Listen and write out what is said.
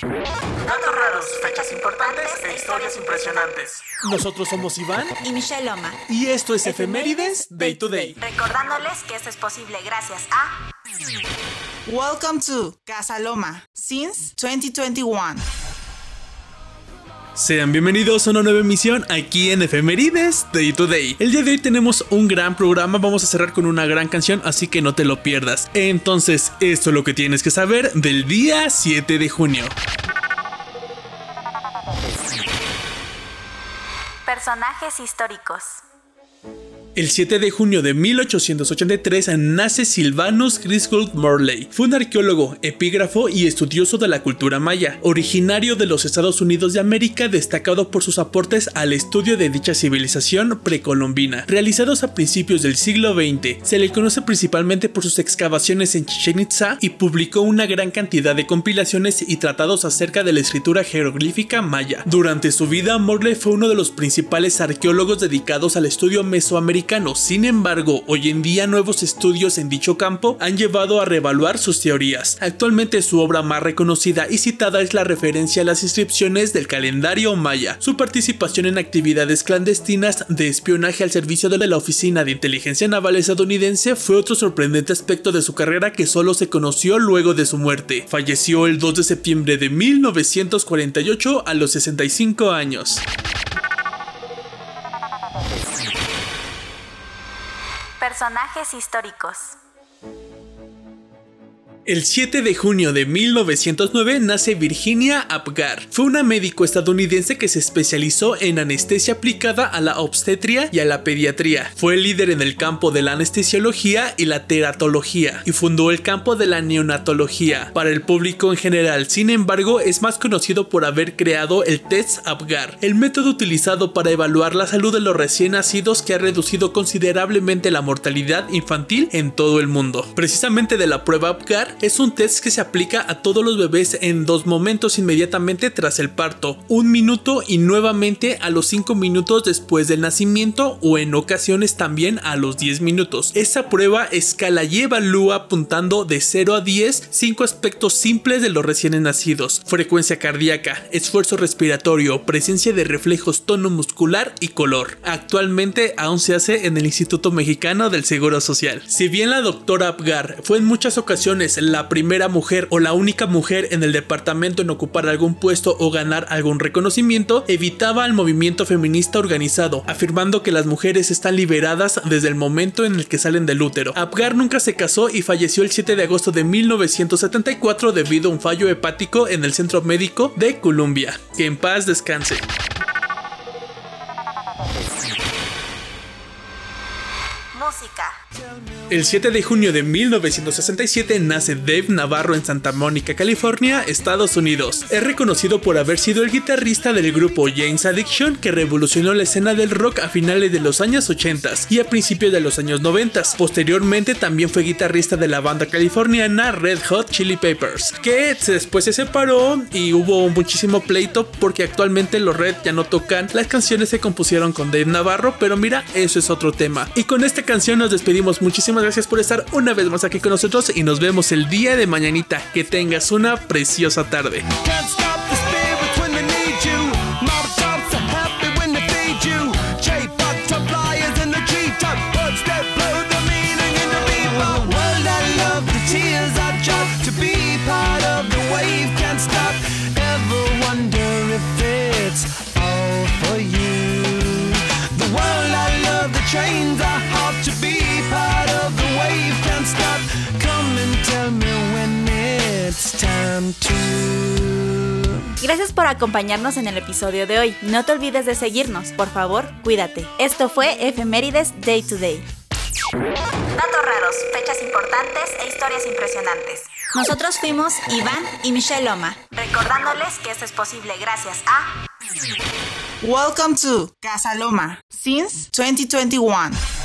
Datos raros, fechas importantes e historias impresionantes. Nosotros somos Iván y Michelle Loma. Y esto es Efemérides Day to Day. Recordándoles que esto es posible gracias a. Welcome to Casa Loma since 2021. Sean bienvenidos a una nueva emisión aquí en Efemérides Day to Day. El día de hoy tenemos un gran programa, vamos a cerrar con una gran canción, así que no te lo pierdas. Entonces, esto es lo que tienes que saber del día 7 de junio. Personajes históricos. El 7 de junio de 1883 nace Sylvanus Griswold Morley. Fue un arqueólogo, epígrafo y estudioso de la cultura maya, originario de los Estados Unidos de América, destacado por sus aportes al estudio de dicha civilización precolombina, realizados a principios del siglo XX. Se le conoce principalmente por sus excavaciones en Chichen Itza y publicó una gran cantidad de compilaciones y tratados acerca de la escritura jeroglífica maya. Durante su vida, Morley fue uno de los principales arqueólogos dedicados al estudio mesoamericano sin embargo, hoy en día nuevos estudios en dicho campo han llevado a reevaluar sus teorías. Actualmente su obra más reconocida y citada es la referencia a las inscripciones del calendario maya. Su participación en actividades clandestinas de espionaje al servicio de la Oficina de Inteligencia Naval estadounidense fue otro sorprendente aspecto de su carrera que solo se conoció luego de su muerte. Falleció el 2 de septiembre de 1948 a los 65 años. Personajes históricos. El 7 de junio de 1909 nace Virginia Apgar. Fue una médico estadounidense que se especializó en anestesia aplicada a la obstetria y a la pediatría. Fue líder en el campo de la anestesiología y la teratología y fundó el campo de la neonatología para el público en general. Sin embargo, es más conocido por haber creado el test Apgar, el método utilizado para evaluar la salud de los recién nacidos que ha reducido considerablemente la mortalidad infantil en todo el mundo. Precisamente de la prueba Apgar es un test que se aplica a todos los bebés en dos momentos inmediatamente tras el parto, un minuto y nuevamente a los 5 minutos después del nacimiento o en ocasiones también a los 10 minutos. Esa prueba escala y evalúa apuntando de 0 a 10 5 aspectos simples de los recién nacidos, frecuencia cardíaca, esfuerzo respiratorio, presencia de reflejos, tono muscular y color. Actualmente aún se hace en el Instituto Mexicano del Seguro Social. Si bien la doctora Apgar fue en muchas ocasiones la primera mujer o la única mujer en el departamento en ocupar algún puesto o ganar algún reconocimiento, evitaba al movimiento feminista organizado, afirmando que las mujeres están liberadas desde el momento en el que salen del útero. Apgar nunca se casó y falleció el 7 de agosto de 1974 debido a un fallo hepático en el centro médico de Columbia. Que en paz descanse. El 7 de junio de 1967 nace Dave Navarro en Santa Mónica, California, Estados Unidos. Es reconocido por haber sido el guitarrista del grupo James Addiction que revolucionó la escena del rock a finales de los años 80 y a principios de los años 90. Posteriormente también fue guitarrista de la banda californiana Red Hot Chili Peppers, que después se separó y hubo muchísimo pleito porque actualmente los Red ya no tocan las canciones que compusieron con Dave Navarro, pero mira, eso es otro tema. Y con esta nos despedimos. Muchísimas gracias por estar una vez más aquí con nosotros y nos vemos el día de mañanita. Que tengas una preciosa tarde. Gracias por acompañarnos en el episodio de hoy. No te olvides de seguirnos. Por favor, cuídate. Esto fue Efemérides Day to Day. Datos raros, fechas importantes e historias impresionantes. Nosotros fuimos Iván y Michelle Loma, recordándoles que esto es posible gracias a... Welcome to Casa Loma since 2021.